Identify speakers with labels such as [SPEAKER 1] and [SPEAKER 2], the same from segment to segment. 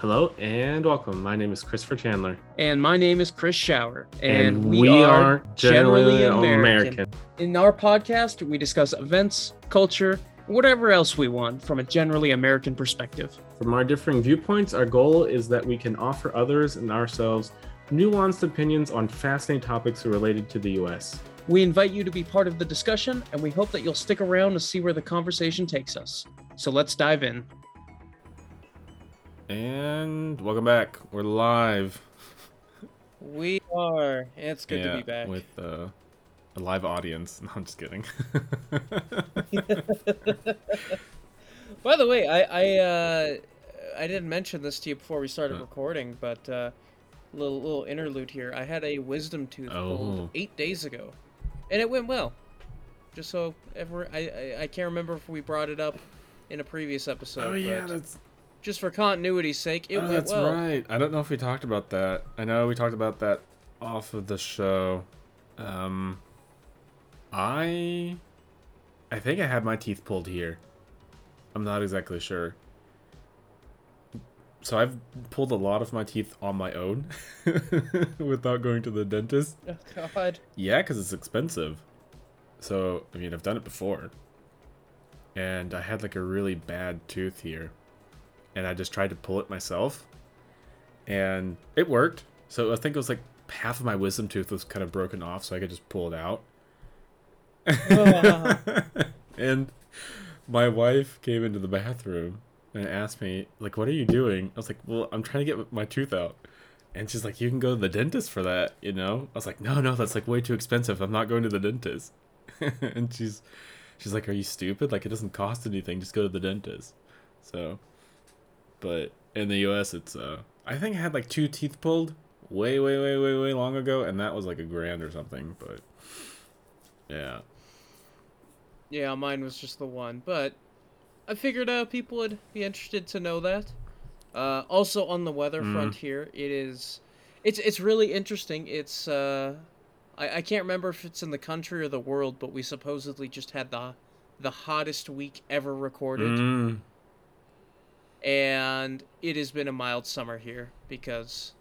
[SPEAKER 1] Hello and welcome. My name is Christopher Chandler.
[SPEAKER 2] And my name is Chris Shower.
[SPEAKER 1] And, we, are generally American.
[SPEAKER 2] In our podcast, we discuss events, culture, whatever else we want from a generally American perspective.
[SPEAKER 1] From our differing viewpoints, our goal is that we can offer others and ourselves nuanced opinions on fascinating topics related to the US.
[SPEAKER 2] We invite you to be part of the discussion, and we hope that you'll stick around to see where the conversation takes us. So let's dive in.
[SPEAKER 1] And welcome back. We're live.
[SPEAKER 2] We are. It's good
[SPEAKER 1] yeah,
[SPEAKER 2] to be back.
[SPEAKER 1] With uh, a live audience. No, I'm just kidding.
[SPEAKER 2] By the way, I I, uh, I didn't mention this to you before we started
[SPEAKER 1] Huh.
[SPEAKER 2] recording, but uh, little little interlude here. I had a wisdom tooth
[SPEAKER 1] Oh.
[SPEAKER 2] pulled eight days ago, and it went well. Just so ever, I, I I can't remember if we brought it up in a previous episode.
[SPEAKER 1] oh yeah,
[SPEAKER 2] but
[SPEAKER 1] that's
[SPEAKER 2] just for continuity's sake, it
[SPEAKER 1] oh,
[SPEAKER 2] went
[SPEAKER 1] that's
[SPEAKER 2] well.
[SPEAKER 1] right. I don't know if we talked about that. I know we talked about that off of the show. Um, I I think I had my teeth pulled here. I'm not exactly sure. So I've pulled a lot of my teeth on my own without going to the dentist.
[SPEAKER 2] Oh God.
[SPEAKER 1] Yeah, because it's expensive. So, I mean, I've done it before. And I had like a really bad tooth here. And I just tried to pull it myself. And it worked. So I think it was like half of my wisdom tooth was kind of broken off, so I could just pull it out. and my wife came into the bathroom and asked me, like, what are you doing? I was like, well, I'm trying to get my tooth out. And she's like, you can go to the dentist for that, you know? I was like, no, no, that's like way too expensive. I'm not going to the dentist. and she's she's like, are you stupid? Like, it doesn't cost anything. Just go to the dentist. So, but in the U.S., it's uh, I think I had like two teeth pulled way, way, way, way, way long ago, and that was like a grand or something. But yeah,
[SPEAKER 2] Yeah, mine was just the one, but I figured uh, people would be interested to know that. Uh, also on the weather
[SPEAKER 1] Mm.
[SPEAKER 2] front here, it is, it's it's really interesting. It's uh, I, I can't remember if it's in the country or the world, but we supposedly just had the the hottest week ever recorded,
[SPEAKER 1] Mm,
[SPEAKER 2] and it has been a mild summer here because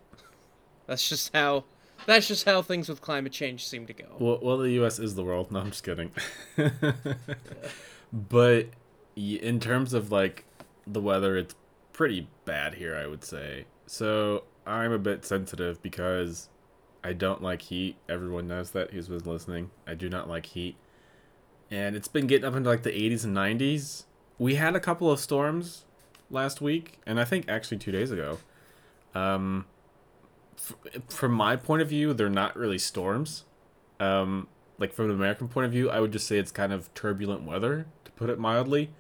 [SPEAKER 2] that's just how that's just how things with climate change seem to go.
[SPEAKER 1] well, well, the U.S. is the world. No, I'm just kidding. but in terms of like the weather, it's pretty bad here, I would say. So I'm a bit sensitive because I don't like heat. Everyone knows that who's been listening. I do not like heat. And it's been getting up into like the 80s and 90s. We had a couple of storms last week, and I think actually two days ago. Um, f- from my point of view, they're not really storms. Um, like from an American point of view, I would just say it's kind of turbulent weather, to put it mildly.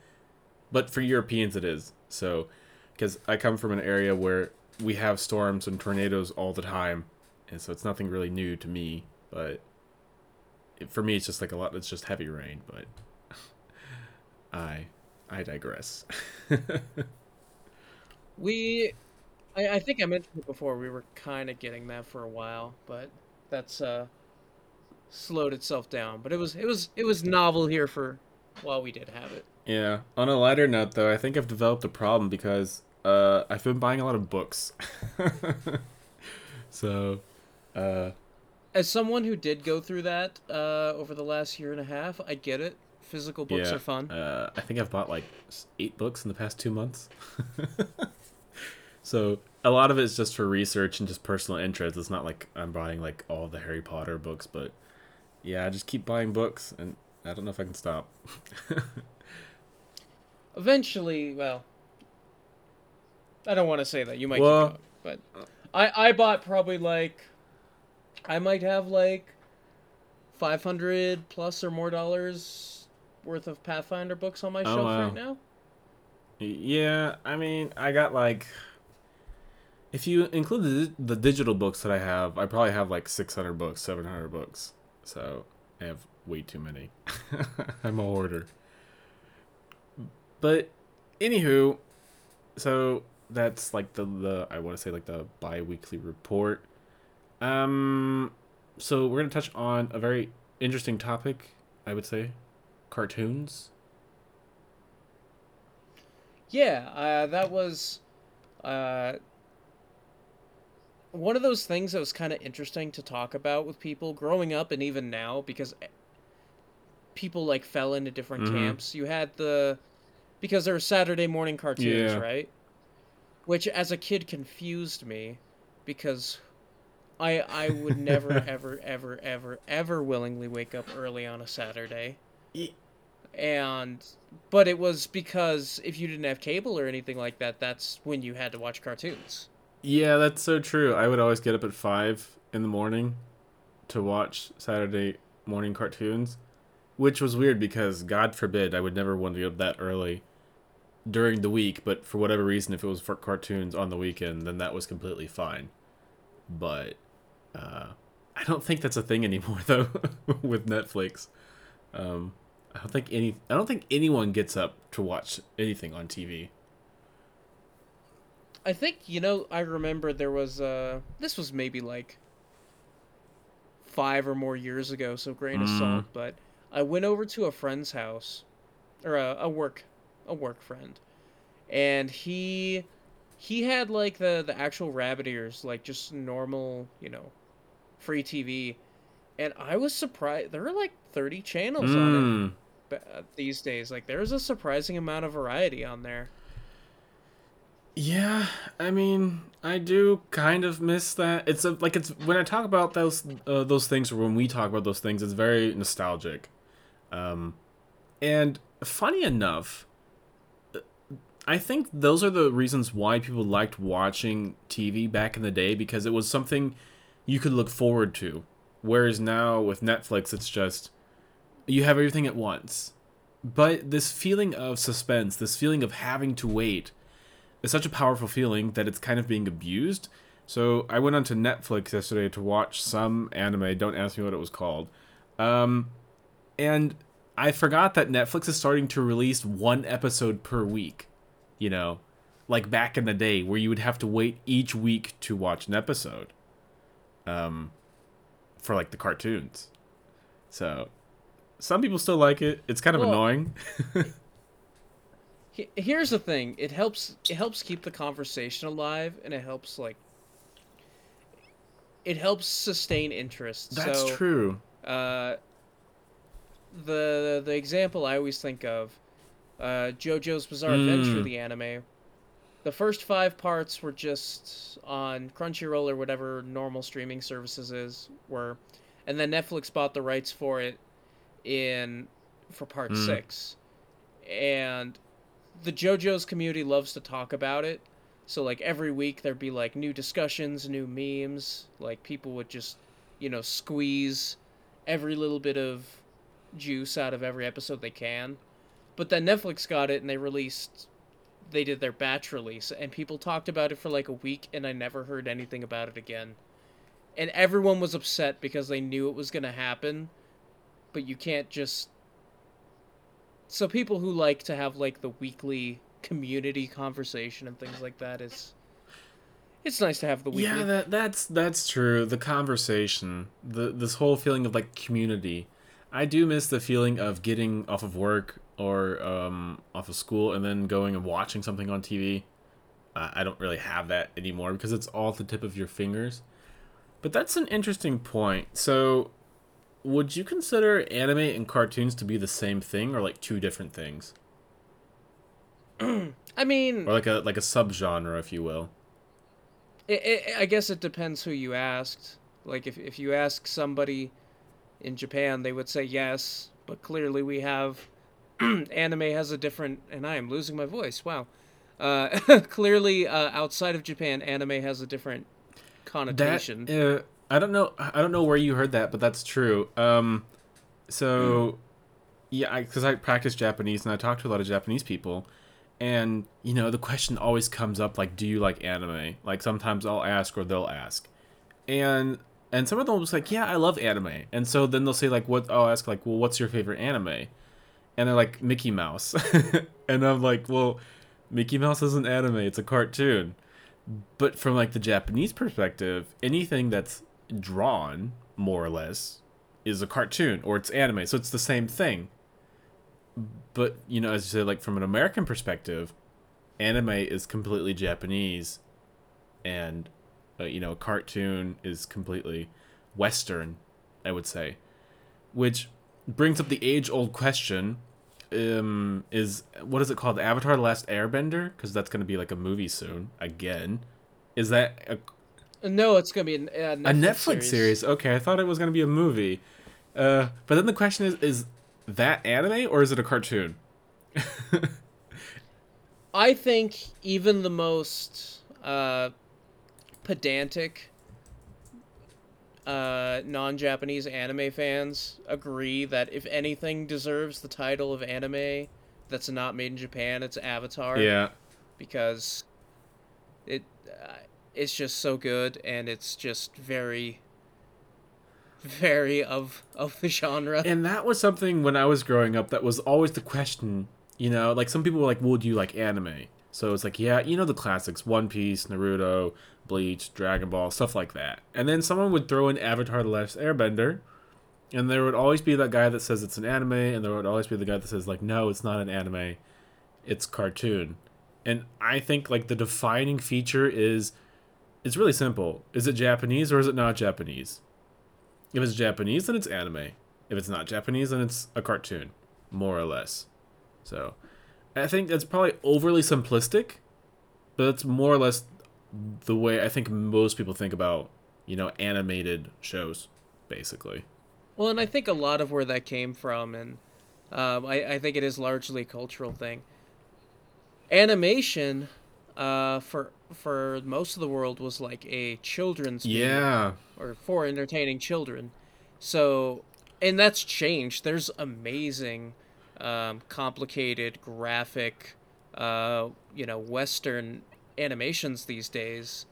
[SPEAKER 1] But for Europeans, it is. So, because I come from an area where we have storms and tornadoes all the time, and so it's nothing really new to me. But it, for me, it's just like a lot. It's just heavy rain. But I, I digress.
[SPEAKER 2] We, I, I think I mentioned it before. We were kind of getting that for a while, but that's uh slowed itself down. But it was it was it was novel here for while we did have it.
[SPEAKER 1] Yeah. On a lighter note, though, I think I've developed a problem because uh, I've been buying a lot of books. so, uh,
[SPEAKER 2] As someone who did go through that uh, over the last year and a half, I get it. Physical books
[SPEAKER 1] yeah,
[SPEAKER 2] are fun.
[SPEAKER 1] Uh, I think I've bought like eight books in the past two months. so a lot of it's just for research and just personal interest. It's not like I'm buying like all the Harry Potter books, but yeah, I just keep buying books, and I don't know if I can stop.
[SPEAKER 2] Eventually, well, I don't want to say that. You might
[SPEAKER 1] Well-
[SPEAKER 2] keep going, but I I bought probably like I might have like five hundred plus or more dollars worth of Pathfinder books on my
[SPEAKER 1] Oh,
[SPEAKER 2] shelf
[SPEAKER 1] wow.
[SPEAKER 2] right now.
[SPEAKER 1] Yeah, I mean, I got like. If you include the, the digital books that I have, I probably have like 600 books, 700 books. So I have way too many. I'm a hoarder. But, anywho, so that's like the, the I want to say like the bi weekly report. Um, so we're going to touch on a very interesting topic, I would say cartoons.
[SPEAKER 2] Yeah, uh, that was uh, one of those things that was kind of interesting to talk about with people growing up and even now because people like fell into different
[SPEAKER 1] Mhm.
[SPEAKER 2] camps. You had the because there were Saturday morning cartoons,
[SPEAKER 1] Yeah.
[SPEAKER 2] right? Which as a kid confused me because I I would never ever ever ever ever willingly wake up early on a Saturday. And but it was because if you didn't have cable or anything like that, that's when you had to watch cartoons.
[SPEAKER 1] Yeah, that's so true. I would always get up at five in the morning to watch Saturday morning cartoons, which was weird because God forbid I would never want to get up that early during the week. But for whatever reason, if it was for cartoons on the weekend, then that was completely fine. But uh, I don't think that's a thing anymore, though, with Netflix. Um, I don't think any. I don't think anyone gets up to watch anything on TV.
[SPEAKER 2] I think you know. I remember there was uh This was maybe like five or more years ago, so grain of
[SPEAKER 1] Mm.
[SPEAKER 2] salt. But I went over to a friend's house, or a, a work, a work friend, and he he had like the the actual rabbit ears, like just normal, you know, free TV, and I was surprised. There were like thirty channels on it
[SPEAKER 1] Mm.
[SPEAKER 2] ba- these days. Like there's a surprising amount of variety on there.
[SPEAKER 1] Yeah, I mean, I do kind of miss that. It's a, like it's when I talk about those uh, those things, or when we talk about those things, it's very nostalgic. Um, and funny enough, I think those are the reasons why people liked watching TV back in the day because it was something you could look forward to. Whereas now with Netflix, it's just you have everything at once. But this feeling of suspense, this feeling of having to wait, is such a powerful feeling that it's kind of being abused. So I went onto Netflix yesterday to watch some anime. Don't ask me what it was called. Um, and I forgot that Netflix is starting to release one episode per week. You know, like back in the day where you would have to wait each week to watch an episode. Um, for like the cartoons. So some people still like it. It's kind of
[SPEAKER 2] Well,
[SPEAKER 1] annoying.
[SPEAKER 2] He- Here's the thing: it helps. It helps keep the conversation alive, and it helps like. It helps sustain interest.
[SPEAKER 1] That's
[SPEAKER 2] so,
[SPEAKER 1] true.
[SPEAKER 2] Uh, the the example I always think of, uh, JoJo's Bizarre Adventure,
[SPEAKER 1] Mm.
[SPEAKER 2] the anime. The first five parts were just on Crunchyroll or whatever normal streaming services is were, and then Netflix bought the rights for it, in, for part
[SPEAKER 1] Mm.
[SPEAKER 2] six, and the JoJo's community loves to talk about it. So like every week there'd be like new discussions, new memes. Like people would just, you know, squeeze every little bit of juice out of every episode they can. But then Netflix got it and they released they did their batch release and people talked about it for like a week and I never heard anything about it again. And everyone was upset because they knew it was going to happen. But you can't just so people who like to have like the weekly community conversation and things like that is it's nice to have the weekly
[SPEAKER 1] Yeah, that that's that's true. The conversation, the this whole feeling of like community. I do miss the feeling of getting off of work or um, off of school and then going and watching something on TV. Uh, I don't really have that anymore because it's all at the tip of your fingers. But that's an interesting point. So, would you consider anime and cartoons to be the same thing or like two different things,
[SPEAKER 2] I mean,
[SPEAKER 1] or like a like a subgenre, if you will?
[SPEAKER 2] it, it, I guess it depends who you asked. Like if if you ask somebody in Japan, they would say yes, but clearly we have anime has a different and I am losing my voice. Wow. Uh, clearly uh, outside of Japan, anime has a different connotation.
[SPEAKER 1] That, uh, I don't know. I don't know where you heard that, but that's true. Um, so, yeah, because I, practice Japanese and I talk to a lot of Japanese people, and you know the question always comes up like, "Do you like anime?" Like sometimes I'll ask or they'll ask, and and some of them will just like, "Yeah, I love anime," and so then they'll say like, "What?" I'll ask like, "Well, what's your favorite anime?" And they're like, "Mickey Mouse," and I'm like, "Well, Mickey Mouse is an anime; it's a cartoon." but from like the Japanese perspective, anything that's drawn more or less is a cartoon or it's anime, so it's the same thing. But you know, as you said, like from an American perspective, anime is completely Japanese, and uh, you know, cartoon is completely Western. I would say, which brings up the age-old question: um, Is what is it called? Avatar: The Last Airbender? Because that's going to be like a movie soon again. Is that a,
[SPEAKER 2] No, it's gonna be a Netflix,
[SPEAKER 1] a Netflix series. Okay, I thought it was gonna be a movie. Uh, but then the question is: Is that anime or is it a cartoon?
[SPEAKER 2] I think even the most uh, pedantic uh, non-Japanese anime fans agree that if anything deserves the title of anime that's not made in Japan, it's Avatar.
[SPEAKER 1] yeah,
[SPEAKER 2] because it uh, it's just so good and it's just very very of of the genre.
[SPEAKER 1] and that was something when I was growing up that was always the question. You know, like some people were like, "Well, do you like anime?" So it's like, yeah, you know the classics: One Piece, Naruto, Bleach, Dragon Ball, stuff like that. And then someone would throw in Avatar: The Last Airbender, and there would always be that guy that says it's an anime, and there would always be the guy that says like, "No, it's not an anime, it's cartoon." And I think like the defining feature is, it's really simple: is it Japanese or is it not Japanese? If it's Japanese, then it's anime. If it's not Japanese, then it's a cartoon, more or less. So, I think that's probably overly simplistic, but that's more or less the way I think most people think about, you know, animated shows, basically.
[SPEAKER 2] Well, and I think a lot of where that came from, and um, I, I think it is largely a cultural thing. Animation, uh, for for most of the world, was like a children's.
[SPEAKER 1] Yeah.
[SPEAKER 2] or for entertaining children. So, and that's changed. There's amazing, um, complicated, graphic, uh, you know, Western animations these days,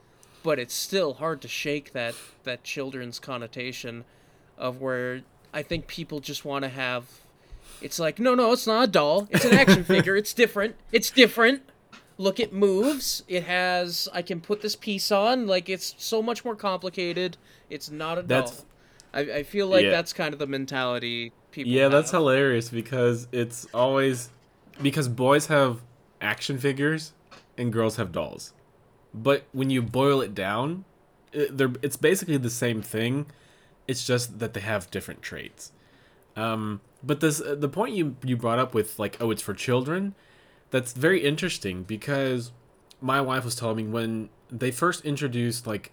[SPEAKER 2] but it's still hard to shake that that children's connotation of where I think people just want to have. It's like no, no, it's not a doll. It's an action figure. It's different. It's different. Look, it moves. It has. I can put this piece on. Like it's so much more complicated. It's not a doll.
[SPEAKER 1] That's-
[SPEAKER 2] I, I feel like
[SPEAKER 1] Yeah.
[SPEAKER 2] that's kind of the mentality people.
[SPEAKER 1] Yeah, that's hilarious because it's always because boys have action figures and girls have dolls. But when you boil it down, it, they're it's basically the same thing. It's just that they have different traits. Um, but this uh, the point you you brought up with like oh it's for children, that's very interesting because my wife was telling me when they first introduced like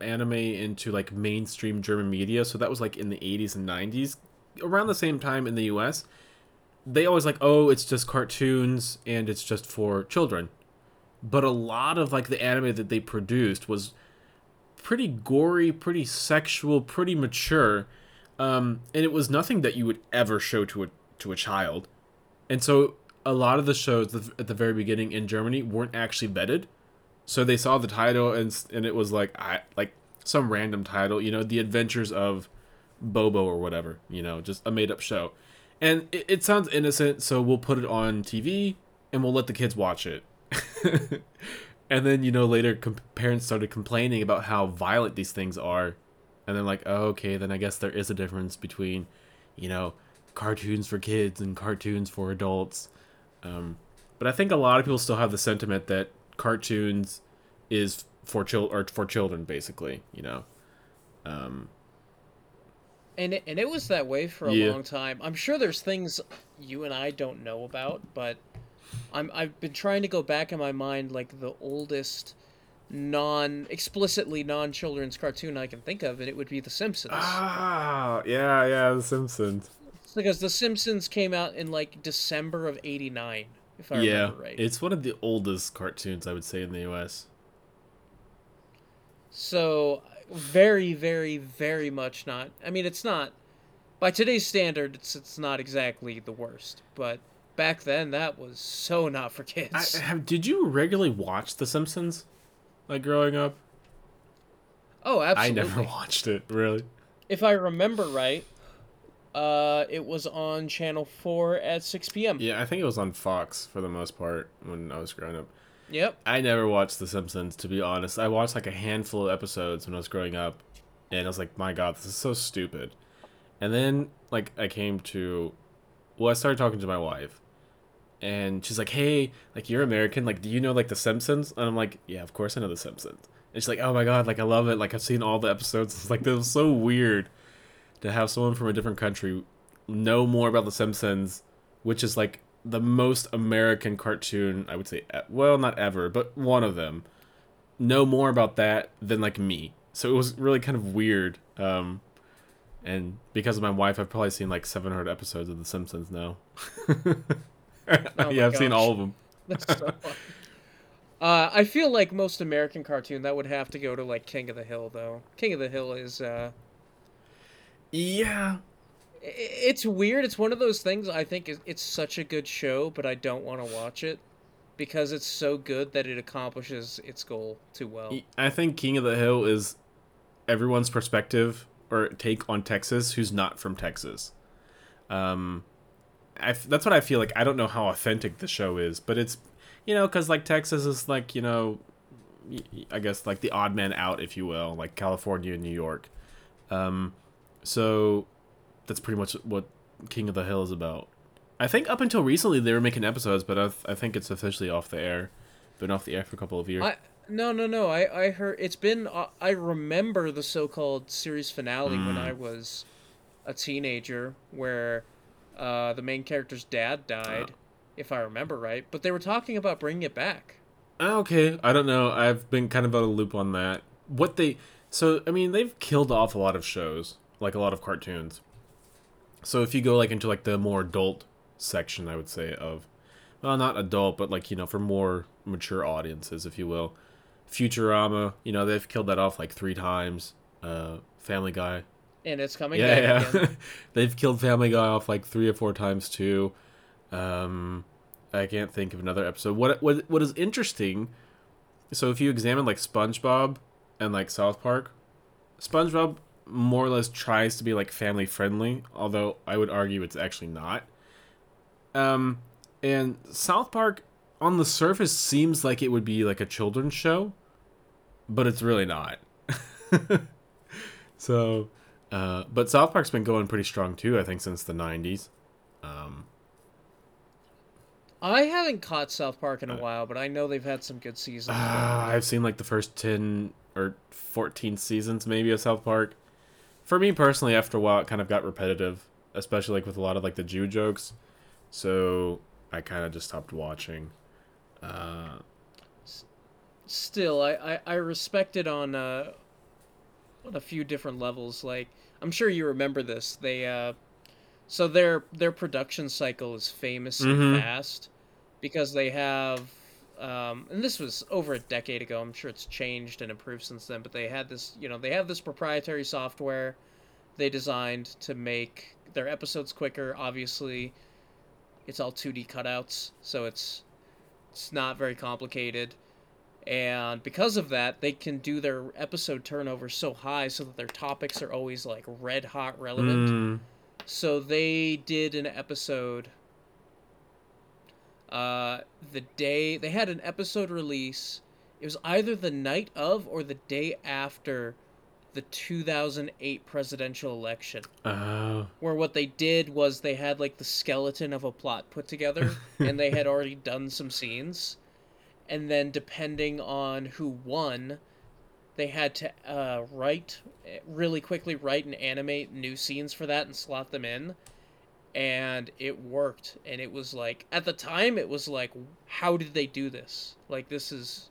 [SPEAKER 1] anime into like mainstream German media, so that was like in the 80s and 90s, around the same time in the US, they always like, oh, it's just cartoons and it's just for children. But a lot of like the anime that they produced was pretty gory, pretty sexual, pretty mature, um, and it was nothing that you would ever show to a to a child. And so a lot of the shows at the very beginning in Germany weren't actually vetted. So they saw the title and and it was like I like some random title, you know, The Adventures of Bobo or whatever, you know, just a made up show. And it, it sounds innocent, so we'll put it on TV and we'll let the kids watch it. and then, you know, later parents started complaining about how violent these things are. And then, like, oh, okay, then I guess there is a difference between, you know, cartoons for kids and cartoons for adults. Um, but I think a lot of people still have the sentiment that cartoons is for chil- or for children, basically, you know. Um,
[SPEAKER 2] And it, and it was that way for a
[SPEAKER 1] Yeah.
[SPEAKER 2] long time. I'm sure there's things you and I don't know about, but I'm I've been trying to go back in my mind like the oldest non explicitly non children's cartoon I can think of, and it would be The Simpsons.
[SPEAKER 1] ah, yeah, yeah, The Simpsons.
[SPEAKER 2] Because The Simpsons came out in like December of '89, if I
[SPEAKER 1] yeah,
[SPEAKER 2] remember right.
[SPEAKER 1] it's one of the oldest cartoons I would say in the U.S.
[SPEAKER 2] So very, very, very much not. I mean, it's not by today's standard. It's it's not exactly the worst, but back then that was so not for
[SPEAKER 1] I,
[SPEAKER 2] kids.
[SPEAKER 1] have, did you regularly watch The Simpsons, like growing up?
[SPEAKER 2] oh, absolutely.
[SPEAKER 1] I never watched it really.
[SPEAKER 2] If I remember right, uh, it was on Channel Four at 6 p.m.
[SPEAKER 1] Yeah, I think it was on Fox for the most part when I was growing up.
[SPEAKER 2] Yep.
[SPEAKER 1] I never watched The Simpsons to be honest. I watched like a handful of episodes when I was growing up, and I was like, "My God, this is so stupid." And then like I came to, well, I started talking to my wife, and she's like, "Hey, like you're American, like do you know like The Simpsons?" And I'm like, "Yeah, of course I know The Simpsons." And she's like, "Oh my god, like I love it. Like I've seen all the episodes." It's like that was so weird to have someone from a different country know more about The Simpsons, which is like the most American cartoon I would say. Well, not ever, but one of them. Know more about that than like me. So it was really kind of weird. Um, and because of my wife, I've probably seen like 700 episodes of The Simpsons now.
[SPEAKER 2] my
[SPEAKER 1] yeah, I've seen all of them.
[SPEAKER 2] That's so. Uh, I feel like most American cartoon that would have to go to like King of the Hill though. King of the Hill is uh,
[SPEAKER 1] Yeah,
[SPEAKER 2] it's weird. It's one of those things. I think is- it's such a good show, but I don't want to watch it because it's so good that it accomplishes its goal too well.
[SPEAKER 1] I think King of the Hill is everyone's perspective or take on Texas who's not from Texas. Um, I f- that's what I feel like. I don't know how authentic the show is, but it's you know because like Texas is like you know, I guess like the odd man out, if you will, like California and New York. Um, so that's pretty much what King of the Hill is about. I think up until recently they were making episodes, but I, th- I think it's officially off the air. Been off the air for a couple of years.
[SPEAKER 2] I no no no. I I heard it's been. Uh, I remember the so-called series finale when
[SPEAKER 1] Mm.
[SPEAKER 2] I was a teenager, where uh, the main character's dad died, if I remember right. But they were talking about bringing it back.
[SPEAKER 1] Ah, Okay, I don't know. I've been kind of out of loop on that. What they so I mean they've killed off a lot of shows, like a lot of cartoons. So if you go like into like the more adult section, I would say of well, not adult, but like you know for more mature audiences, if you will. Futurama, you know they've killed that off like three times. Uh, Family Guy,
[SPEAKER 2] And it's coming
[SPEAKER 1] yeah,
[SPEAKER 2] back
[SPEAKER 1] yeah.
[SPEAKER 2] again.
[SPEAKER 1] they've killed Family Guy off like three or four times too. Um, I can't think of another episode. What what what is interesting? So if you examine like SpongeBob and like South Park, SpongeBob more or less tries to be like family friendly, although I would argue it's actually not. Um, and South Park on the surface seems like it would be like a children's show, but it's really not. so, uh, but South Park's been going pretty strong too. I think since the '90s. Um,
[SPEAKER 2] I haven't caught South Park in a while, but I know they've had some good seasons.
[SPEAKER 1] Ah, I've seen like the first 10 or 14 seasons maybe of South Park. For me personally, after a while, it kind of got repetitive, especially like with a lot of like the Jew jokes. So I kind of just stopped watching. Uh,
[SPEAKER 2] Still, I, I, I respect it on uh, on a few different levels. Like I'm sure you remember this. They uh, so their their production cycle is famous and
[SPEAKER 1] Mhm.
[SPEAKER 2] fast because they have um, and this was over a decade ago. I'm sure it's changed and improved since then. But they had this, you know, they have this proprietary software they designed to make their episodes quicker. Obviously, it's all 2D cutouts, so it's it's not very complicated. And because of that, they can do their episode turnover so high so that their topics are always like red hot relevant.
[SPEAKER 1] mm,
[SPEAKER 2] So they did an episode. Uh, the day they had an episode release, it was either the night of or the day after the 2008 presidential election.
[SPEAKER 1] uh,
[SPEAKER 2] Where what they did was they had like the skeleton of a plot put together, and they had already done some scenes, and then depending on who won, they had to uh, write really quickly write and animate new scenes for that and slot them in and it worked and it was like at the time it was like how did they do this like this is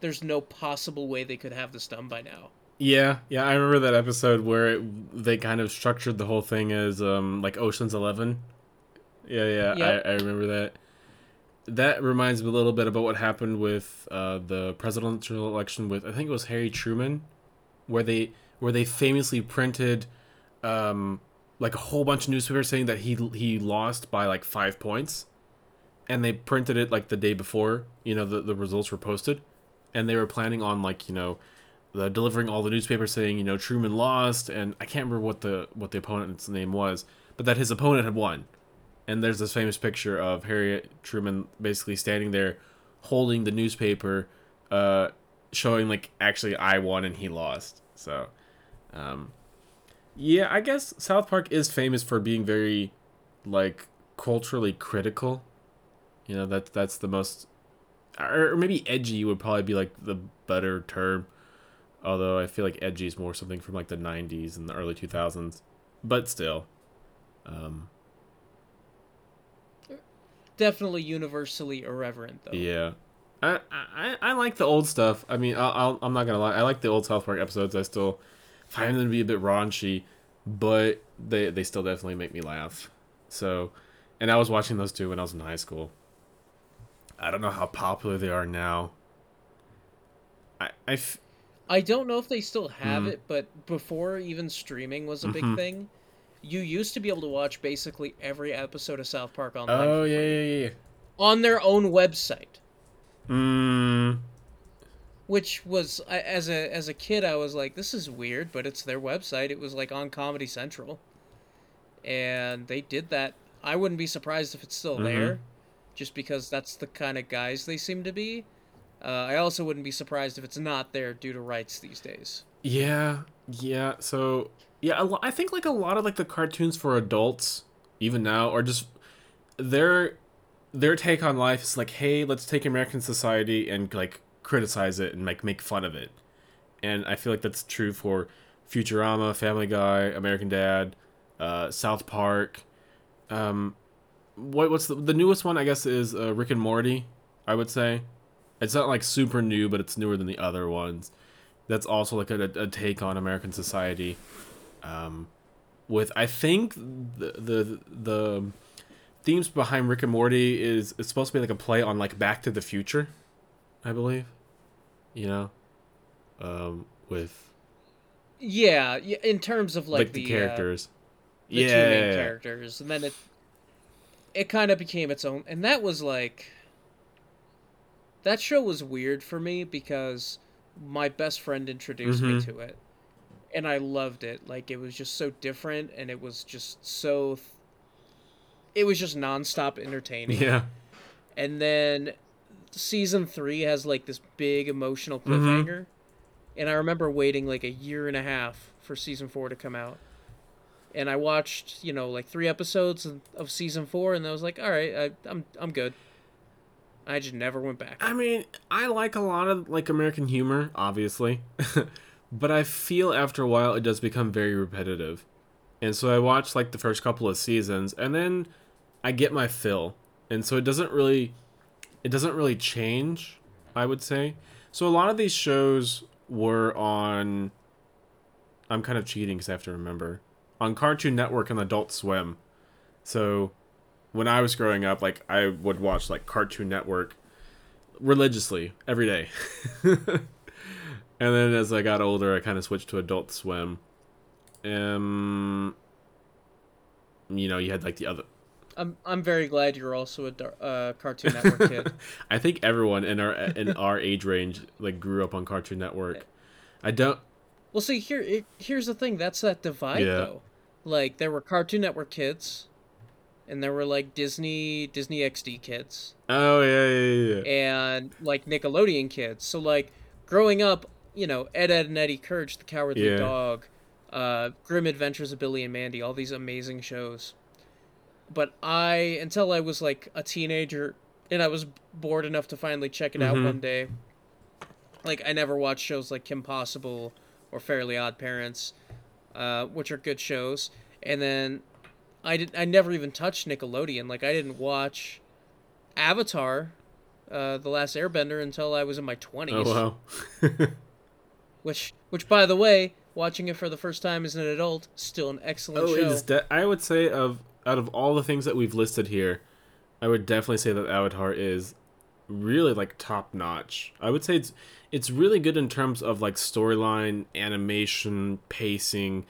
[SPEAKER 2] there's no possible way they could have this done by now
[SPEAKER 1] yeah, yeah. I remember that episode where it, they kind of structured the whole thing as um like Ocean's Eleven. Yeah, yeah.
[SPEAKER 2] Yep.
[SPEAKER 1] I, I remember that. That reminds me a little bit about what happened with uh, the presidential election with I think it was Harry Truman, where they where they famously printed um, like a whole bunch of newspapers saying that he he lost by like five points, and they printed it like the day before you know the the results were posted, and they were planning on like you know the delivering all the newspapers saying you know Truman lost, and I can't remember what the what the opponent's name was, but that his opponent had won. And there's this famous picture of Harry Truman basically standing there holding the newspaper uh showing like actually I won and he lost. So um yeah, I guess South Park is famous for being very like culturally critical You know, that's that's the most, or maybe edgy would probably be like the better term. Although I feel like edgy is more something from like the '90s and the early 2000s, but still, um,
[SPEAKER 2] Definitely universally irreverent though.
[SPEAKER 1] yeah. I, I I like the old stuff. I mean, I'll, I'll I'm not gonna lie. I like the old South Park episodes. I still find them to be a bit raunchy, but they they still definitely make me laugh. So, and I was watching those too when I was in high school. I don't know how popular they are now. I I f-
[SPEAKER 2] I don't know if they still have
[SPEAKER 1] Mm.
[SPEAKER 2] it, but before even streaming was a big
[SPEAKER 1] Mhm.
[SPEAKER 2] thing, you used to be able to watch basically every episode of South Park online
[SPEAKER 1] oh yeah yeah yeah.
[SPEAKER 2] on their own website.
[SPEAKER 1] Mm,
[SPEAKER 2] which was as a as a kid I was like this is weird but it's their website it was like on Comedy Central and they did that I wouldn't be surprised if it's still
[SPEAKER 1] Mhm.
[SPEAKER 2] there just because that's the kind of guys they seem to be uh, I also wouldn't be surprised if it's not there due to rights these days
[SPEAKER 1] yeah yeah. So yeah, lo- I think like a lot of like the cartoons for adults, even now, are just their their take on life is like, hey, let's take American society and like criticize it and like make fun of it. And I feel like that's true for Futurama, Family Guy, American Dad, uh, South Park. Um, what what's the the newest one? I guess is uh, Rick and Morty. I would say it's not like super new, but it's newer than the other ones. That's also like a, a take on American society. Um, with I think the the the themes behind Rick and Morty is it's supposed to be like a play on like Back to the Future, I believe. You know, um, with
[SPEAKER 2] yeah in terms of like,
[SPEAKER 1] like, the,
[SPEAKER 2] the, uh,
[SPEAKER 1] characters.
[SPEAKER 2] the
[SPEAKER 1] yeah,
[SPEAKER 2] two main characters and then it it kind of became its own and that was like that show was weird for me because my best friend introduced me
[SPEAKER 1] Mhm.
[SPEAKER 2] to it and I loved it like it was just so different and it was just so it was just nonstop entertaining
[SPEAKER 1] yeah,
[SPEAKER 2] and then season 3 has like this big emotional
[SPEAKER 1] Mhm.
[SPEAKER 2] cliffhanger and I remember waiting like a year and a half for season 4 to come out and I watched, you know, like 3 episodes of- season 4 and I was like, "All right, I, I'm I'm good." I just never went back.
[SPEAKER 1] I mean, I like a lot of like American humor, obviously, but I feel after a while it does become very repetitive, and so I watch like the first couple of seasons, and then I get my fill, and so it doesn't really, it doesn't really change. I would say so. A lot of these shows were on. I'm kind of cheating because I have to remember on Cartoon Network and Adult Swim, so when I was growing up, like I would watch like Cartoon Network religiously every day. and then as I got older, I kind of switched to Adult Swim. Um, you know, you had like the other.
[SPEAKER 2] I'm I'm very glad you're also a uh, Cartoon Network kid.
[SPEAKER 1] I think everyone in our in our age range like grew up on Cartoon Network. I don't.
[SPEAKER 2] Well, see here it, here's the thing. That's that divide
[SPEAKER 1] Yeah.
[SPEAKER 2] though. Like there were Cartoon Network kids, and there were like Disney Disney XD kids.
[SPEAKER 1] Oh yeah yeah yeah.
[SPEAKER 2] and like Nickelodeon kids. So like growing up, you know, Ed Edd n Eddy, Courage the Cowardly
[SPEAKER 1] Yeah.
[SPEAKER 2] Dog, uh, Grim Adventures of Billy and Mandy, all these amazing shows. But I until I was like a teenager and I was bored enough to finally check it out
[SPEAKER 1] Mhm.
[SPEAKER 2] one day. Like I never watched shows like Kim Possible or Fairly Odd Parents, uh, which are good shows. And then I did I never even touched Nickelodeon. Like I didn't watch Avatar, uh, the Last Airbender until I was in my twenties.
[SPEAKER 1] Oh wow.
[SPEAKER 2] Which, which by the way, watching it for the first time as an adult, still an excellent
[SPEAKER 1] Oh,
[SPEAKER 2] show.
[SPEAKER 1] it is. De- I would say of out of all the things that we've listed here, I would definitely say that Avatar is really like top notch. I would say it's it's really good in terms of like storyline, animation, pacing,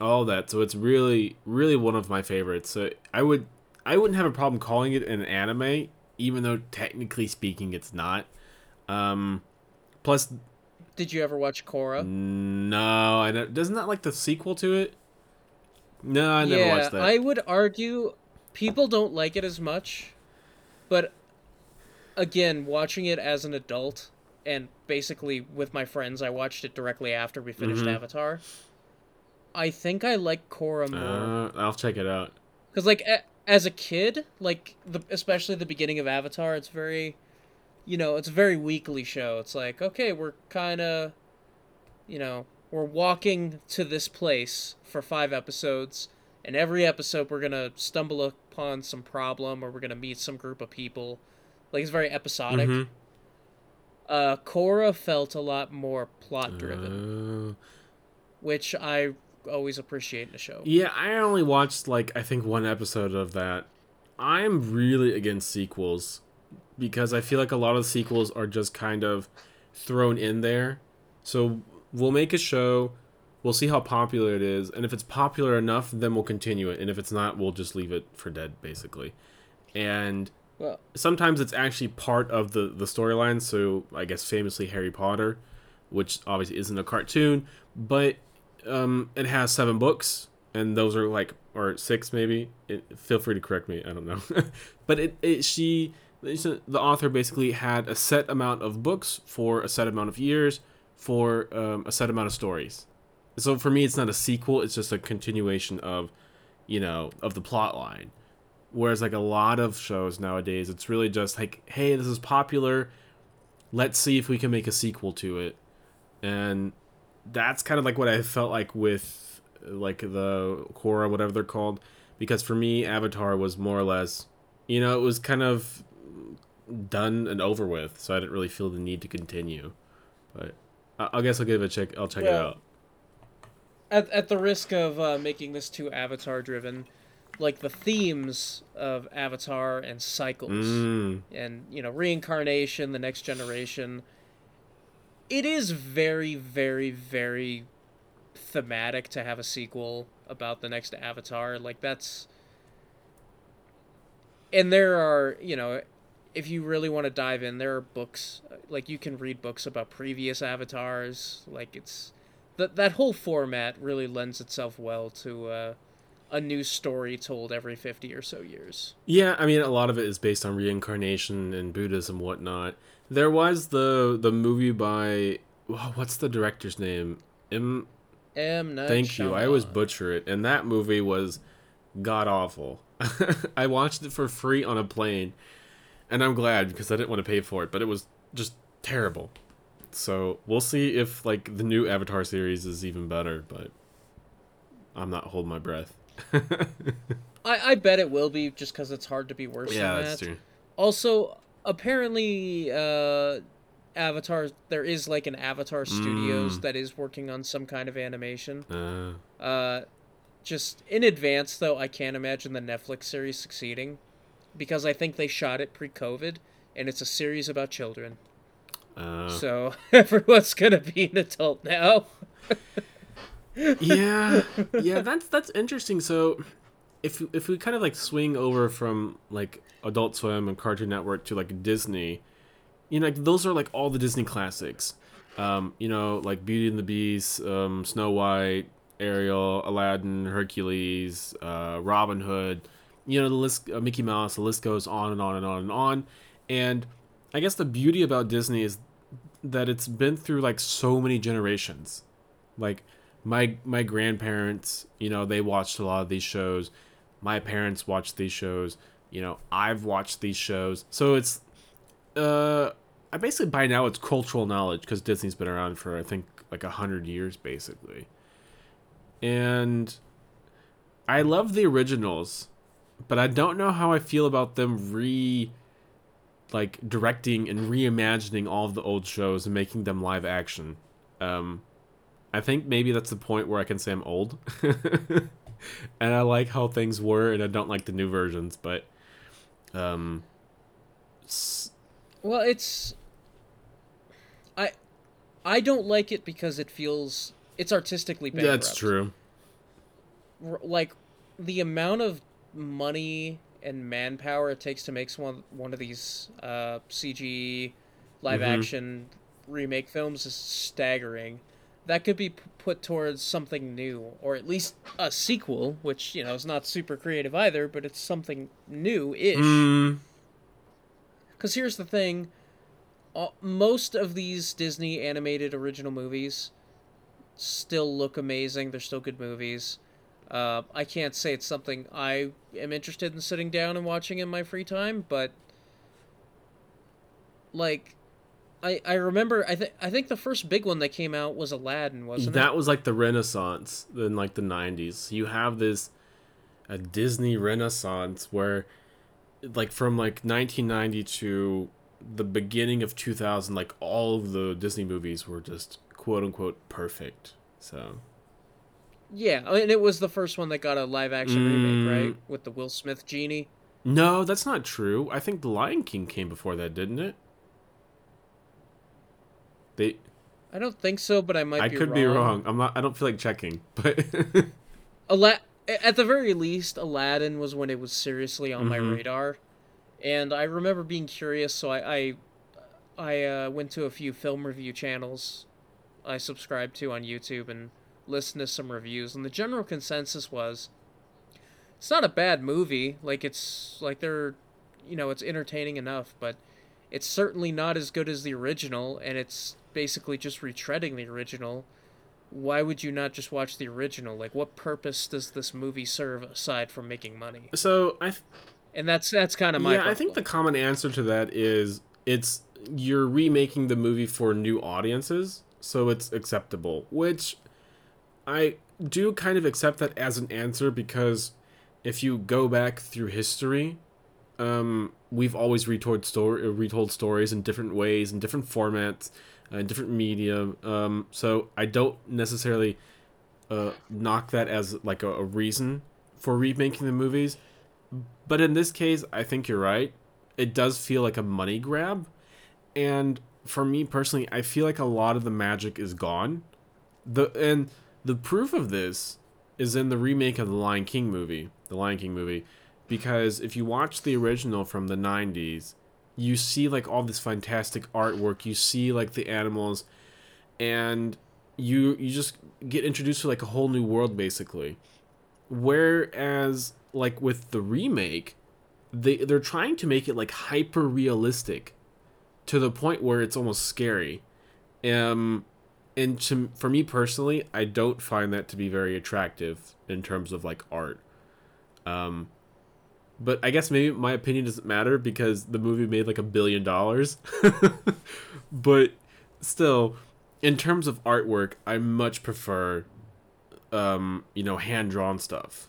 [SPEAKER 1] all that. So it's really really one of my favorites. So I would I wouldn't have a problem calling it an anime, even though technically speaking it's not. Um, plus,
[SPEAKER 2] Did you ever watch Korra?
[SPEAKER 1] no, I don't, doesn't that like the sequel to it? No, I never
[SPEAKER 2] yeah,
[SPEAKER 1] watched that.
[SPEAKER 2] I would argue people don't like it as much, but again, watching it as an adult and basically with my friends, I watched it directly after we finished
[SPEAKER 1] Mhm.
[SPEAKER 2] Avatar. I think I like Korra more
[SPEAKER 1] Uh, I'll check it out.
[SPEAKER 2] because, like, e- as a kid, like the especially the beginning of Avatar, it's very, you know, it's a very weekly show. It's like okay, we're kind of, you know, we're walking to this place for five episodes, and every episode we're gonna stumble upon some problem or we're gonna meet some group of people. Like it's very episodic.
[SPEAKER 1] Mhm.
[SPEAKER 2] Uh, Korra felt a lot more plot driven,
[SPEAKER 1] Uh,
[SPEAKER 2] which I always appreciate in a show.
[SPEAKER 1] yeah, I only watched like I think one episode of that. I'm really against sequels because I feel like a lot of sequels are just kind of thrown in there. So we'll make a show, we'll see how popular it is, and if it's popular enough, then we'll continue it, and if it's not, we'll just leave it for dead, basically. And
[SPEAKER 2] Well,
[SPEAKER 1] sometimes it's actually part of the the storyline. So I guess famously Harry Potter, which obviously isn't a cartoon, but um, it has seven books, and those are like or six maybe. It, feel free to correct me. I don't know, but it, it she the author basically had a set amount of books for a set amount of years for um, a set amount of stories. So for me, it's not a sequel; it's just a continuation of, you know, of the plot line. Whereas like a lot of shows nowadays, it's really just like, hey, this is popular. Let's see if we can make a sequel to it. And that's kind of like what I felt like with like the Korra, whatever they're called. Because for me, Avatar was more or less, you know, it was kind of done and over with. So I didn't really feel the need to continue. But I, I guess I'll give it a check. I'll check it out.
[SPEAKER 2] at, at the risk of uh, making this too avatar driven like the themes of avatar and cycles
[SPEAKER 1] Mm,
[SPEAKER 2] and you know reincarnation the next generation it is very very very thematic to have a sequel about the next avatar like that's and there are you know if you really want to dive in there are books like you can read books about previous avatars like it's that that whole format really lends itself well to uh, a new story told every 50 or so years
[SPEAKER 1] Yeah, I mean, a lot of it is based on reincarnation and Buddhism, and whatnot. There was the the movie by what's the director's name? M.
[SPEAKER 2] M. Night
[SPEAKER 1] Thank you. I always
[SPEAKER 2] Shyamalan.
[SPEAKER 1] butcher it, and that movie was god awful. I watched it for free on a plane, and I'm glad because I didn't want to pay for it, but it was just terrible. So we'll see if like the new Avatar series is even better, but I'm not holding my breath.
[SPEAKER 2] I, I bet it will be just because it's hard to be worse
[SPEAKER 1] yeah,
[SPEAKER 2] than
[SPEAKER 1] that's
[SPEAKER 2] that.
[SPEAKER 1] true.
[SPEAKER 2] Also, apparently, uh, Avatar. There is like an Avatar Studios
[SPEAKER 1] Mm.
[SPEAKER 2] that is working on some kind of animation.
[SPEAKER 1] Uh,
[SPEAKER 2] Uh, just in advance, though, I can't imagine the Netflix series succeeding, because I think they shot it pre-COVID, and it's a series about children.
[SPEAKER 1] uh,
[SPEAKER 2] So everyone's gonna be an adult now.
[SPEAKER 1] yeah. Yeah that's that's interesting. So if if we kind of like swing over from like adult swim and cartoon network to like disney you know like those are like all the disney classics. Um you know like beauty and the beast um snow white ariel aladdin hercules uh robin hood you know the list uh, mickey mouse the list goes on and on and on and on. And i guess the beauty about disney is that it's been through like so many generations. Like my my grandparents you know they watched a lot of these shows. My parents watched these shows. You know i've watched these shows. So it's uh i basically by now it's cultural knowledge because disney's been around for i think like a hundred years basically. And i love the originals but i don't know how i feel about them re like directing and reimagining all of the old shows and making them live action um I think maybe that's the point where I can say I'm old. and I like how things were and I don't like the new versions, but um s-
[SPEAKER 2] Well, it's I I don't like it because it feels it's artistically bankrupt.
[SPEAKER 1] that's true.
[SPEAKER 2] R- Like the amount of money and manpower it takes to make one one of these uh, CG live
[SPEAKER 1] Mhm.
[SPEAKER 2] action remake films is staggering. That could be p- put towards something new, or at least a sequel, which you know is not super creative either, but it's something new-ish.
[SPEAKER 1] Mm,
[SPEAKER 2] Because here's the thing uh, most of these Disney animated original movies still look amazing. They're still good movies. Uh, I can't say it's something I am interested in sitting down and watching in my free time, but like I I remember I think I think the first big one that came out was Aladdin, wasn't
[SPEAKER 1] that
[SPEAKER 2] it?
[SPEAKER 1] was like the Renaissance in like the '90s. You have this a Disney Renaissance where, like from like 1990 to the beginning of 2000, like all of the Disney movies were just quote unquote perfect. So
[SPEAKER 2] Yeah, I mean, it was the first one that got a live action remake,
[SPEAKER 1] Mm.
[SPEAKER 2] right? With the Will Smith genie.
[SPEAKER 1] no, that's not true. I think The Lion King came before that, didn't it? They,
[SPEAKER 2] I don't think so, but I might
[SPEAKER 1] I
[SPEAKER 2] be
[SPEAKER 1] could
[SPEAKER 2] wrong.
[SPEAKER 1] be wrong. I'm not. I don't feel like checking, but
[SPEAKER 2] Ala- at the very least, Aladdin was when it was seriously on my
[SPEAKER 1] Mhm.
[SPEAKER 2] radar, and I remember being curious, so I I, I uh, went to a few film review channels I subscribed to on YouTube and listened to some reviews, and the general consensus was it's not a bad movie. Like it's like they're, you know, it's entertaining enough, but it's certainly not as good as the original, and it's basically just retreading the original why would you not just watch the original? Like, what purpose does this movie serve aside from making money?
[SPEAKER 1] so I
[SPEAKER 2] And that's that's kind of my.
[SPEAKER 1] yeah, I think the common answer to that is it's you're remaking the movie for new audiences, so it's acceptable. Which I do kind of accept that as an answer because if you go back through history, um, we've always retold story retold stories in different ways in different formats, uh, different medium. Um, so I don't necessarily uh, knock that as like a, a reason for remaking the movies. But in this case, I think you're right. It does feel like a money grab. And for me personally, I feel like a lot of the magic is gone. The and the proof of this is in the remake of the Lion King movie, the Lion King movie, because if you watch the original from the 90s, you see like all this fantastic artwork, you see like the animals and you you just get introduced to like a whole new world basically. Whereas like with the remake, they they're trying to make it like hyper realistic to the point where it's almost scary. Um and to, for me personally, I don't find that to be very attractive in terms of like art. Um but I guess maybe my opinion doesn't matter because the movie made like a billion dollars. but still, in terms of artwork, I much prefer um, you know, hand drawn stuff.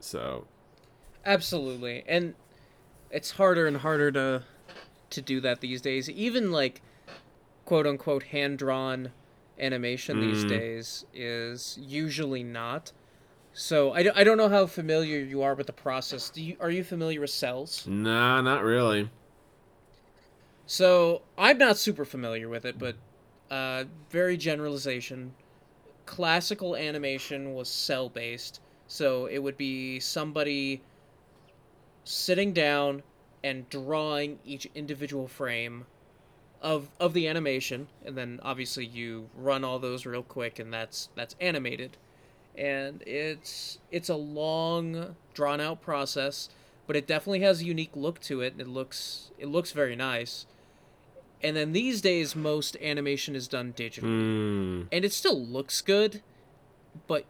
[SPEAKER 1] So
[SPEAKER 2] absolutely, and it's harder and harder to to do that these days. Even like quote unquote hand drawn animation these
[SPEAKER 1] Mm.
[SPEAKER 2] days is usually not. So I, don't- I don't know how familiar you are with the process. Do you are you familiar with cels?
[SPEAKER 1] nah, not really.
[SPEAKER 2] So I'm not super familiar with it, but uh, very generalization. Classical animation was cel based, so it would be somebody sitting down and drawing each individual frame of of the animation, and then obviously you run all those real quick, and that's that's animated, and it's it's a long drawn out process, but it definitely has a unique look to it, and it looks it looks very nice. And then these days, most animation is done digitally
[SPEAKER 1] Mm,
[SPEAKER 2] and it still looks good, but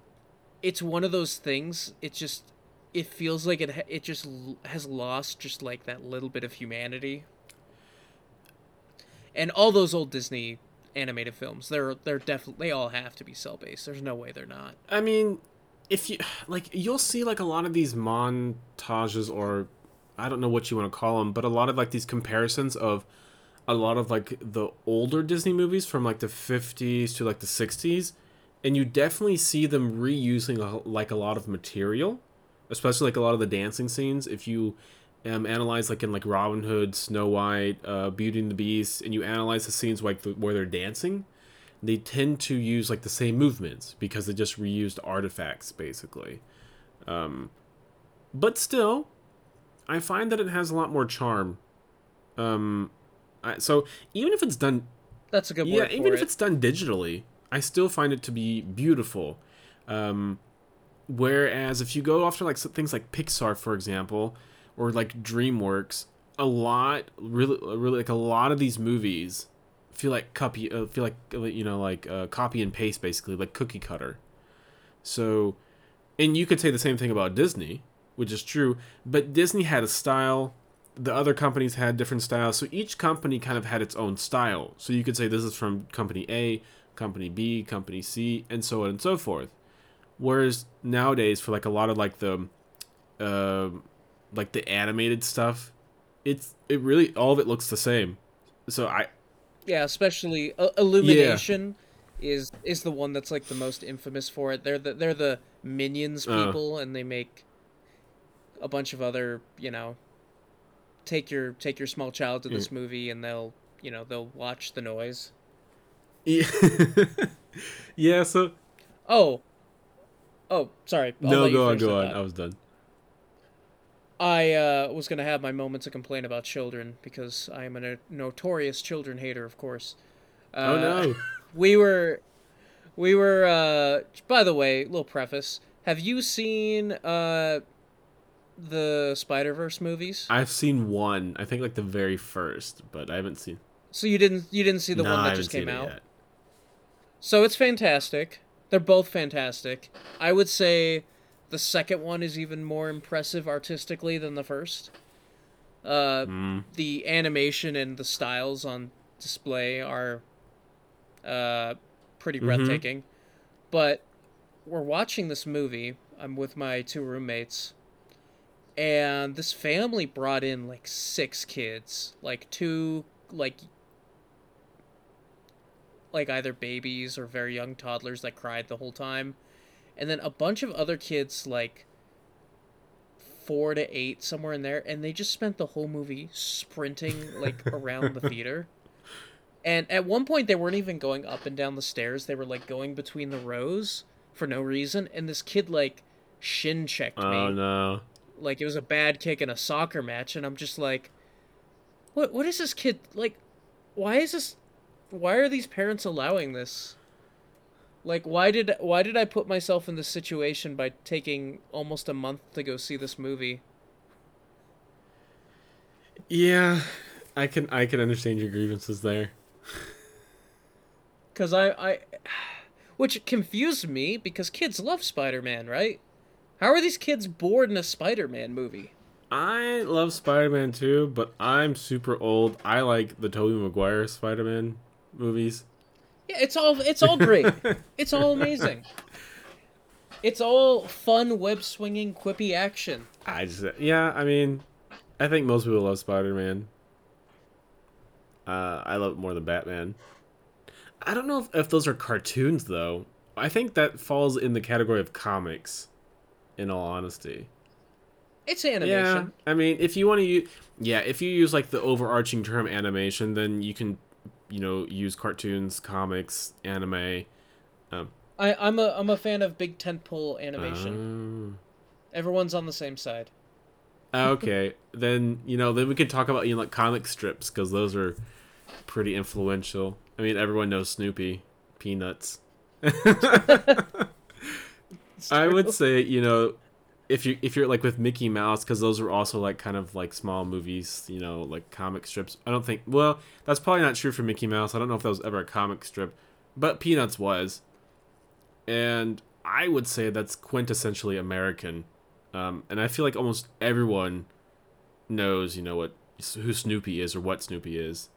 [SPEAKER 2] it's one of those things. It just it feels like it it just has lost just like that little bit of humanity. And all those old Disney animated films, they're they're definitely they all have to be cel based. There's no way they're not.
[SPEAKER 1] I mean, if you like, you'll see like a lot of these montages, or I don't know what you want to call them, but a lot of like these comparisons of a lot of like the older Disney movies from like the 50s to like the 60s, and you definitely see them reusing like a lot of material, especially like a lot of the dancing scenes. If you um, analyze like in like Robin Hood, Snow White, uh, Beauty and the Beast, and you analyze the scenes like the, where they're dancing, they tend to use like the same movements because they just reused artifacts basically. Um, but still, I find that it has a lot more charm. Um, I, so even if it's done,
[SPEAKER 2] That's a good
[SPEAKER 1] yeah, even if
[SPEAKER 2] it.
[SPEAKER 1] it's done digitally, I still find it to be beautiful. Um, whereas if you go after like things like Pixar, for example, or like DreamWorks, a lot really, really like a lot of these movies feel like copy, uh, feel like uh, you know like uh, copy and paste basically, like cookie cutter. So and you could say the same thing about Disney, which is true. But Disney had a style. The other companies had different styles, so each company kind of had its own style. So you could say this is from company A, company B, company C, and so on and so forth. Whereas nowadays, for like a lot of like the, uh, like the animated stuff, it's it really all of it looks the same. So I
[SPEAKER 2] Yeah, especially uh, Illumination is is the one that's like the most infamous for it. They're the they're the Minions
[SPEAKER 1] Uh.
[SPEAKER 2] people, and they make a bunch of other you know. Take your take your small child to this movie, and they'll you know they'll watch the noise.
[SPEAKER 1] yeah, yeah so
[SPEAKER 2] Oh, oh, sorry. I'll
[SPEAKER 1] no go on go on.
[SPEAKER 2] thought.
[SPEAKER 1] I was done.
[SPEAKER 2] I uh, was gonna have my moment to complain about children because I am a no- notorious children hater, of course. Uh,
[SPEAKER 1] oh no.
[SPEAKER 2] we were we were uh by the way little preface have you seen uh the spider-verse movies
[SPEAKER 1] I've seen one. I think like the very first, but I haven't seen.
[SPEAKER 2] so you didn't you didn't see the
[SPEAKER 1] no,
[SPEAKER 2] one that just came
[SPEAKER 1] seen it
[SPEAKER 2] out
[SPEAKER 1] yet.
[SPEAKER 2] so it's fantastic they're both fantastic i would say the second one is even more impressive artistically than the first uh
[SPEAKER 1] Mm.
[SPEAKER 2] the animation and the styles on display are uh, pretty
[SPEAKER 1] Mhm.
[SPEAKER 2] breathtaking. But we're watching this movie. I'm with my two roommates, and this family brought in like six kids, like two like like either babies or very young toddlers that cried the whole time, and then a bunch of other kids like four to eight somewhere in there and they just spent the whole movie sprinting like around the theater and at one point they weren't even going up and down the stairs they were like going between the rows for no reason and this kid like shin checked me.
[SPEAKER 1] Oh no.
[SPEAKER 2] like it was a bad kick in a soccer match and i'm just like what what is this kid like why is this why are these parents allowing this like why did why did i put myself in this situation by taking almost a month to go see this movie
[SPEAKER 1] Yeah, I can I can understand your grievances there.
[SPEAKER 2] because i i which confused me because kids love spider-man right how are these kids bored in a spider-man movie
[SPEAKER 1] I love Spider-Man too, but I'm super old. I like the Tobey Maguire Spider-Man movies.
[SPEAKER 2] Yeah, it's all it's all great. it's all amazing. It's all fun web swinging quippy action.
[SPEAKER 1] I just yeah, I mean, I think most people love Spider-Man. Uh, I love it more than Batman. I don't know if, if those are cartoons though. I think that falls in the category of comics. In all honesty.
[SPEAKER 2] It's animation. Yeah.
[SPEAKER 1] I mean, if you want to use, yeah, if you use like the overarching term animation, then you can, you know, use cartoons, comics, anime.
[SPEAKER 2] Um, I, I'm a I'm a fan of big tentpole animation. Oh. Everyone's on the same side.
[SPEAKER 1] Oh. okay, then you know, then we could talk about you know like comic strips because those are pretty influential. I mean, everyone knows Snoopy, Peanuts. I would say you know if you if you're like with Mickey Mouse because those were also like kind of like small movies, you know, like comic strips. I don't think well that's probably not true for Mickey Mouse. I don't know if that was ever a comic strip, but Peanuts was, and I would say that's quintessentially American. Um, and I feel like almost everyone knows, you know, what who Snoopy is or what Snoopy is,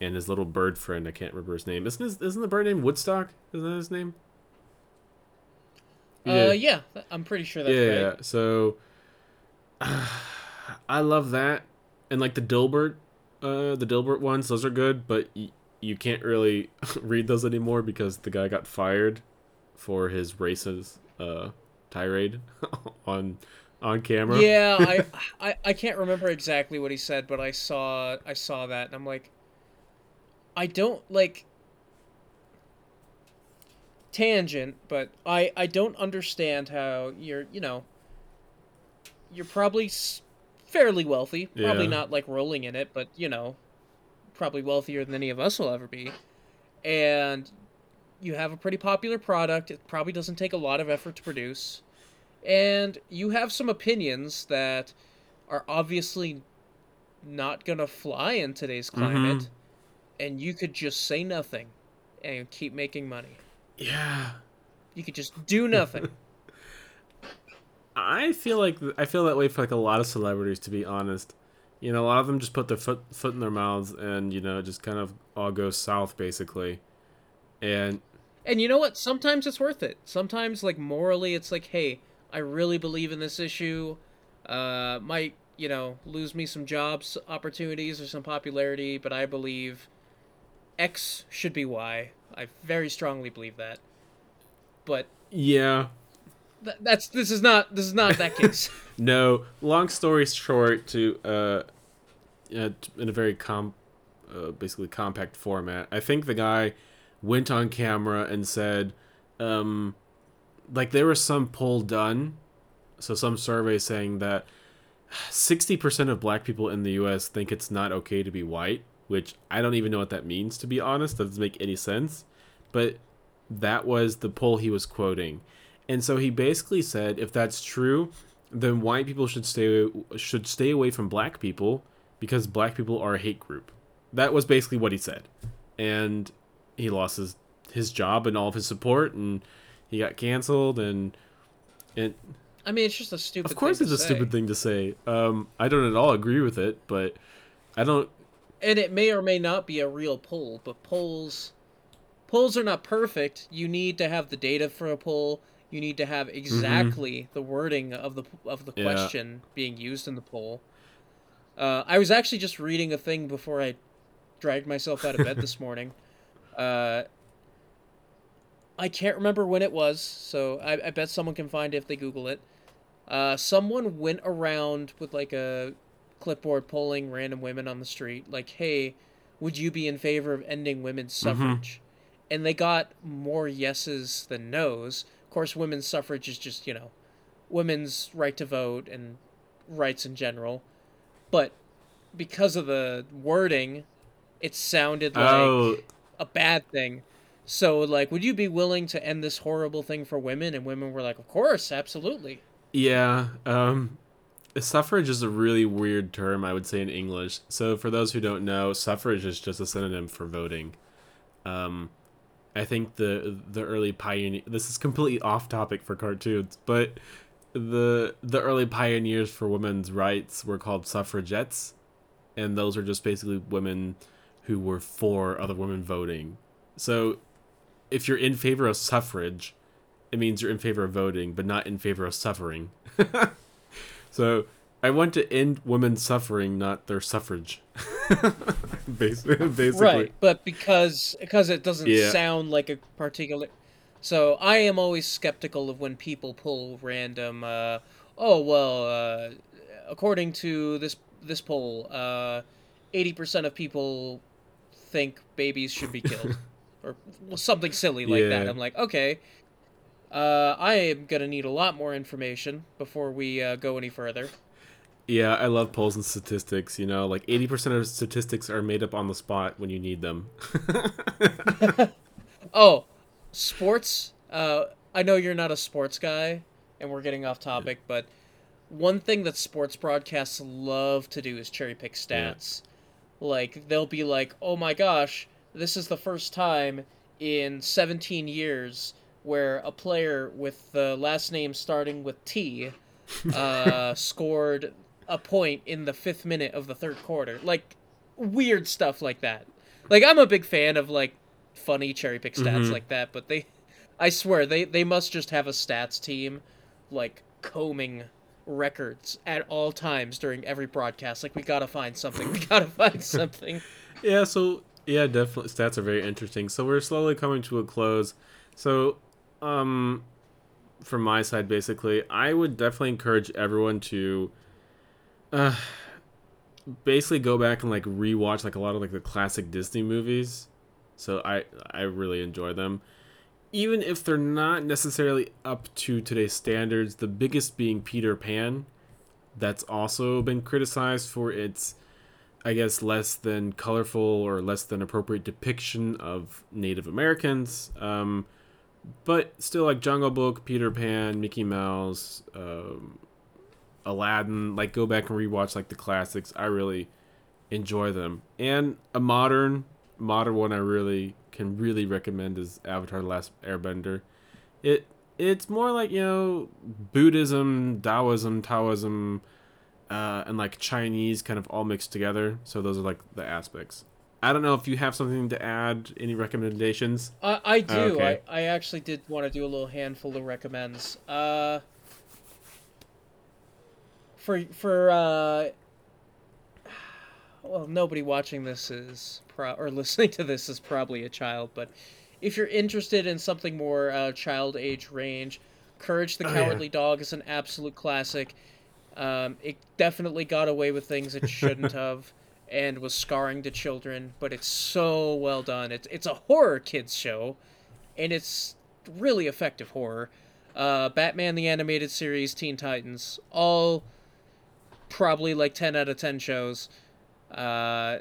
[SPEAKER 1] and his little bird friend. I can't remember his name. Isn't his, isn't the bird named Woodstock? Isn't that his name?
[SPEAKER 2] Uh, yeah, I'm pretty sure that's
[SPEAKER 1] yeah,
[SPEAKER 2] right.
[SPEAKER 1] yeah. So I love that, and like the Dilbert, uh, the Dilbert ones, those are good, but y- you can't really read those anymore because the guy got fired for his racist uh, tirade on on camera.
[SPEAKER 2] Yeah, I, I I can't remember exactly what he said, but I saw I saw that and I'm like I don't like tangent, but I I don't understand how you're, you know, you're probably s- fairly wealthy, probably
[SPEAKER 1] Yeah.
[SPEAKER 2] not like rolling in it, but you know, probably wealthier than any of us will ever be. And you have a pretty popular product. It probably doesn't take a lot of effort to produce and you have some opinions that are obviously not gonna fly in today's climate mm-hmm. and you could just say nothing and keep making money
[SPEAKER 1] yeah.
[SPEAKER 2] you could just do nothing
[SPEAKER 1] I feel like I feel that way for like a lot of celebrities, to be honest. You know, a lot of them just put their foot foot in their mouths, and you know, just kind of all goes south, basically. And
[SPEAKER 2] and you know what? Sometimes it's worth it. Sometimes, like morally, it's like, hey, I really believe in this issue. Uh, might you know lose me some jobs opportunities or some popularity, but I believe X should be Y. I very strongly believe that. But
[SPEAKER 1] yeah,
[SPEAKER 2] th- that's this is not this is not that case.
[SPEAKER 1] no. Long story short, to uh, in a very com, uh, basically compact format. I think the guy went on camera and said, um, like there was some poll done, so some survey saying that 60% of black people in the US think it's not okay to be white, which I don't even know what that means to be honest. That doesn't make any sense. But that was the poll he was quoting. And so he basically said if that's true, then white people should stay should stay away from black people because black people are a hate group. That was basically what he said. And he lost his his job and all of his support and he got canceled and and
[SPEAKER 2] I mean, it's just a stupid.
[SPEAKER 1] Of course, it's a
[SPEAKER 2] say.
[SPEAKER 1] stupid thing to say. Um, I don't at all agree with it, but I don't.
[SPEAKER 2] And it may or may not be a real poll, but polls, polls are not perfect. You need to have the data for a poll. You need to have
[SPEAKER 1] Mm-hmm.
[SPEAKER 2] exactly mm-hmm. the wording of the of the
[SPEAKER 1] Yeah.
[SPEAKER 2] question being used in the poll. Uh, I was actually just reading a thing before I dragged myself out of bed this morning. Uh, I can't remember when it was, so I, I bet someone can find it if they Google it. Uh, someone went around with like a clipboard polling random women on the street, like, "Hey, would you be in favor of ending women's suffrage?" And they got more yeses than nos. Of course, women's suffrage is just you know, women's right to vote and rights in general, but because of the wording, it sounded like
[SPEAKER 1] oh,
[SPEAKER 2] a bad thing. So, like, would you be willing to end this horrible thing for women? And women were like, of course, absolutely.
[SPEAKER 1] yeah. Um, suffrage is a really weird term, I would say in English. So for those who don't know, suffrage is just a synonym for voting. Um, I think the the early pioneer. This is completely off topic for cartoons, but the the early pioneers for women's rights were called suffragettes, and those are just basically women who were for other women voting. So, if you're in favor of suffrage, it means you're in favor of voting, but not in favor of suffering. so, I want to end women's suffering, not their suffrage. basically, basically.
[SPEAKER 2] Right, but because because it doesn't
[SPEAKER 1] Yeah.
[SPEAKER 2] sound like a particular. So I am always skeptical of when people pull random. Uh, oh well, uh, according to this this poll, uh, eighty percent of people think babies should be killed, or something silly like that. I'm like, okay. Uh, I am gonna need a lot more information before we uh, go any further.
[SPEAKER 1] Yeah, I love polls and statistics. You know, like 80% of statistics are made up on the spot when you need them.
[SPEAKER 2] Oh, sports. Uh, I know you're not a sports guy, and we're getting off topic, but one thing that sports broadcasts love to do is cherry pick
[SPEAKER 1] Yeah.
[SPEAKER 2] stats. Like they'll be like, "Oh my gosh, this is the first time in 17 years where a player with the last name starting with T uh, scored a point in the fifth minute of the third quarter." Like weird stuff like that. Like I'm a big fan of like funny cherry pick stats
[SPEAKER 1] Mhm.
[SPEAKER 2] like that, but they I swear they they must just have a stats team like combing records at all times during every broadcast. Like we gotta find something. We gotta find something.
[SPEAKER 1] Yeah, so yeah, definitely stats are very interesting. So we're slowly coming to a close. So um from my side basically, I would definitely encourage everyone to uh basically go back and like rewatch like a lot of like the classic Disney movies. So I I really enjoy them. Even if they're not necessarily up to today's standards, the biggest being Peter Pan, that's also been criticized for its I guess less than colorful or less than appropriate depiction of Native Americans. Um, but still, like Jungle Book, Peter Pan, Mickey Mouse, um, Aladdin. Like go back and rewatch like the classics. I really enjoy them. And a modern modern one I really can really recommend is Avatar: The Last Airbender. It it's more like you know Buddhism, Taoism, Taoism, uh, and like Chinese kind of all mixed together. So those are like the aspects. I don't know if you have something to add. Any recommendations?
[SPEAKER 2] I I do.
[SPEAKER 1] Okay.
[SPEAKER 2] I, I actually did want to do a little handful of recommends. Uh, for for uh, well, nobody watching this is pro or listening to this is probably a child, but if you're interested in something more uh, child age range, Courage the
[SPEAKER 1] Oh, yeah.
[SPEAKER 2] Cowardly Dog is an absolute classic. Um, it definitely got away with things it shouldn't have, and was scarring to children. But it's so well done. It's it's a horror kids show, and it's really effective horror. Uh, Batman the animated series, Teen Titans, all probably like ten out of ten shows. Uh,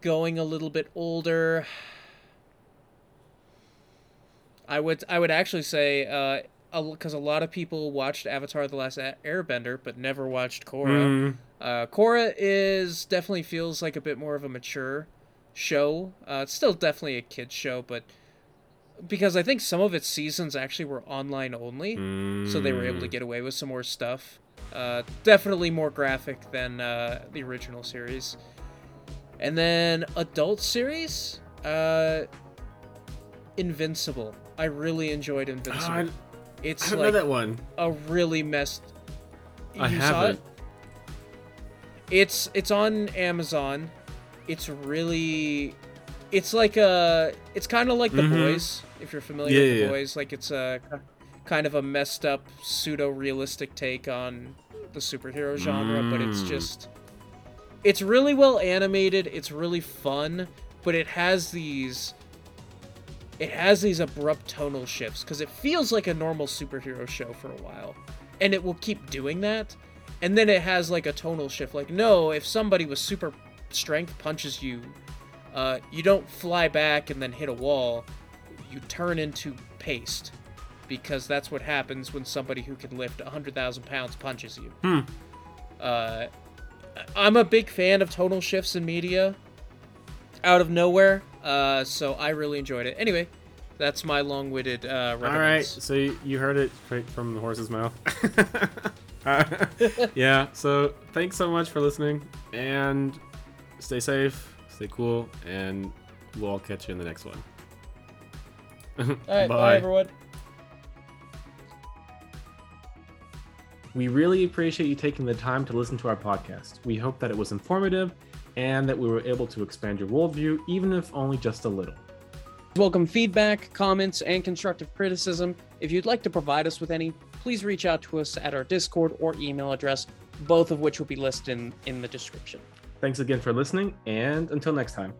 [SPEAKER 2] going a little bit older, I would I would actually say uh because a lot of people watched Avatar: The Last Airbender but never watched Korra.
[SPEAKER 1] Mm,
[SPEAKER 2] Uh, Korra is definitely feels like a bit more of a mature show. Uh, it's still definitely a kids show, but because I think some of its seasons actually were online only, so they were able to
[SPEAKER 1] mm.
[SPEAKER 2] get away with some more stuff. Uh, definitely more graphic than uh, the original series. And then adult series, uh, Invincible. I really enjoyed Invincible.
[SPEAKER 1] I, I
[SPEAKER 2] it's
[SPEAKER 1] know
[SPEAKER 2] like
[SPEAKER 1] that one.
[SPEAKER 2] a really messed.
[SPEAKER 1] I
[SPEAKER 2] You saw
[SPEAKER 1] haven't.
[SPEAKER 2] it? It's it's on Amazon. It's really, it's like a, it's kind of like The
[SPEAKER 1] Mhm.
[SPEAKER 2] Boys. If you're familiar
[SPEAKER 1] Yeah,
[SPEAKER 2] with The
[SPEAKER 1] yeah.
[SPEAKER 2] Boys, like it's a kind of a messed up pseudo realistic take on the superhero genre, but it's
[SPEAKER 1] Mm.
[SPEAKER 2] just, it's really well animated. It's really fun, but it has these. It has these abrupt tonal shifts because it feels like a normal superhero show for a while, and it will keep doing that and then it has like a tonal shift. Like no if somebody with super strength punches you uh, you don't fly back and then hit a wall. You turn into paste because that's what happens when somebody who can lift 100000 pounds punches you.
[SPEAKER 1] Hmm.
[SPEAKER 2] uh, i'm a big fan of tonal shifts in media out of nowhere uh, so i really enjoyed it. Anyway that's my long-witted uh,
[SPEAKER 1] All right, so you, heard it from the horse's mouth. Uh, yeah, so thanks so much for listening, and stay safe, stay cool, and we'll all catch you in the next one.
[SPEAKER 2] all right bye everyone
[SPEAKER 1] We really appreciate you taking the time to listen to our podcast. We hope that it was informative and that we were able to expand your worldview, even if only just a little.
[SPEAKER 2] Welcome feedback, comments, and constructive criticism. If you'd like to provide us with any, please reach out to us at our Discord or email address, both of which will be listed in, in the description.
[SPEAKER 1] Thanks again for listening, and until next time.